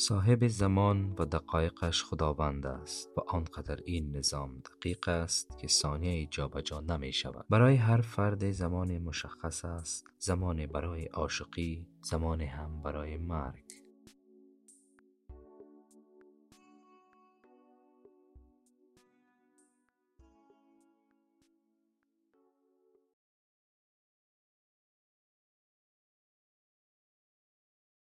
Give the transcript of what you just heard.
صاحب زمان و دقایقش خداوند است و آنقدر این نظام دقیق است که ثانیه جابجا نمی شود برای هر فرد زمان مشخص است زمان برای عاشقی زمان هم برای مرگ.